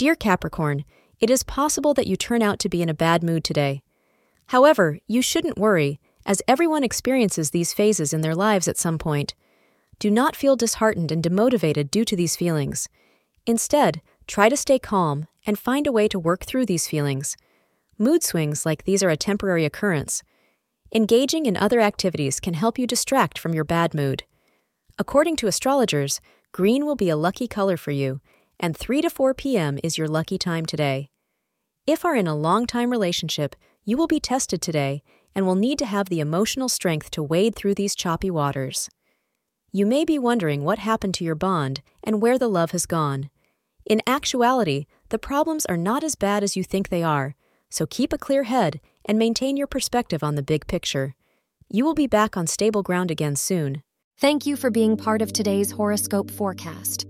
Dear Capricorn, it is possible that you turn out to be in a bad mood today. However, you shouldn't worry, as everyone experiences these phases in their lives at some point. Do not feel disheartened and demotivated due to these feelings. Instead, try to stay calm and find a way to work through these feelings. Mood swings like these are a temporary occurrence. Engaging in other activities can help you distract from your bad mood. According to astrologers, green will be a lucky color for you, and 3 to 4 p.m. is your lucky time today. If are in a long-time relationship, you will be tested today and will need to have the emotional strength to wade through these choppy waters. You may be wondering what happened to your bond and where the love has gone. In actuality, the problems are not as bad as you think they are, so keep a clear head and maintain your perspective on the big picture. You will be back on stable ground again soon. Thank you for being part of today's horoscope forecast.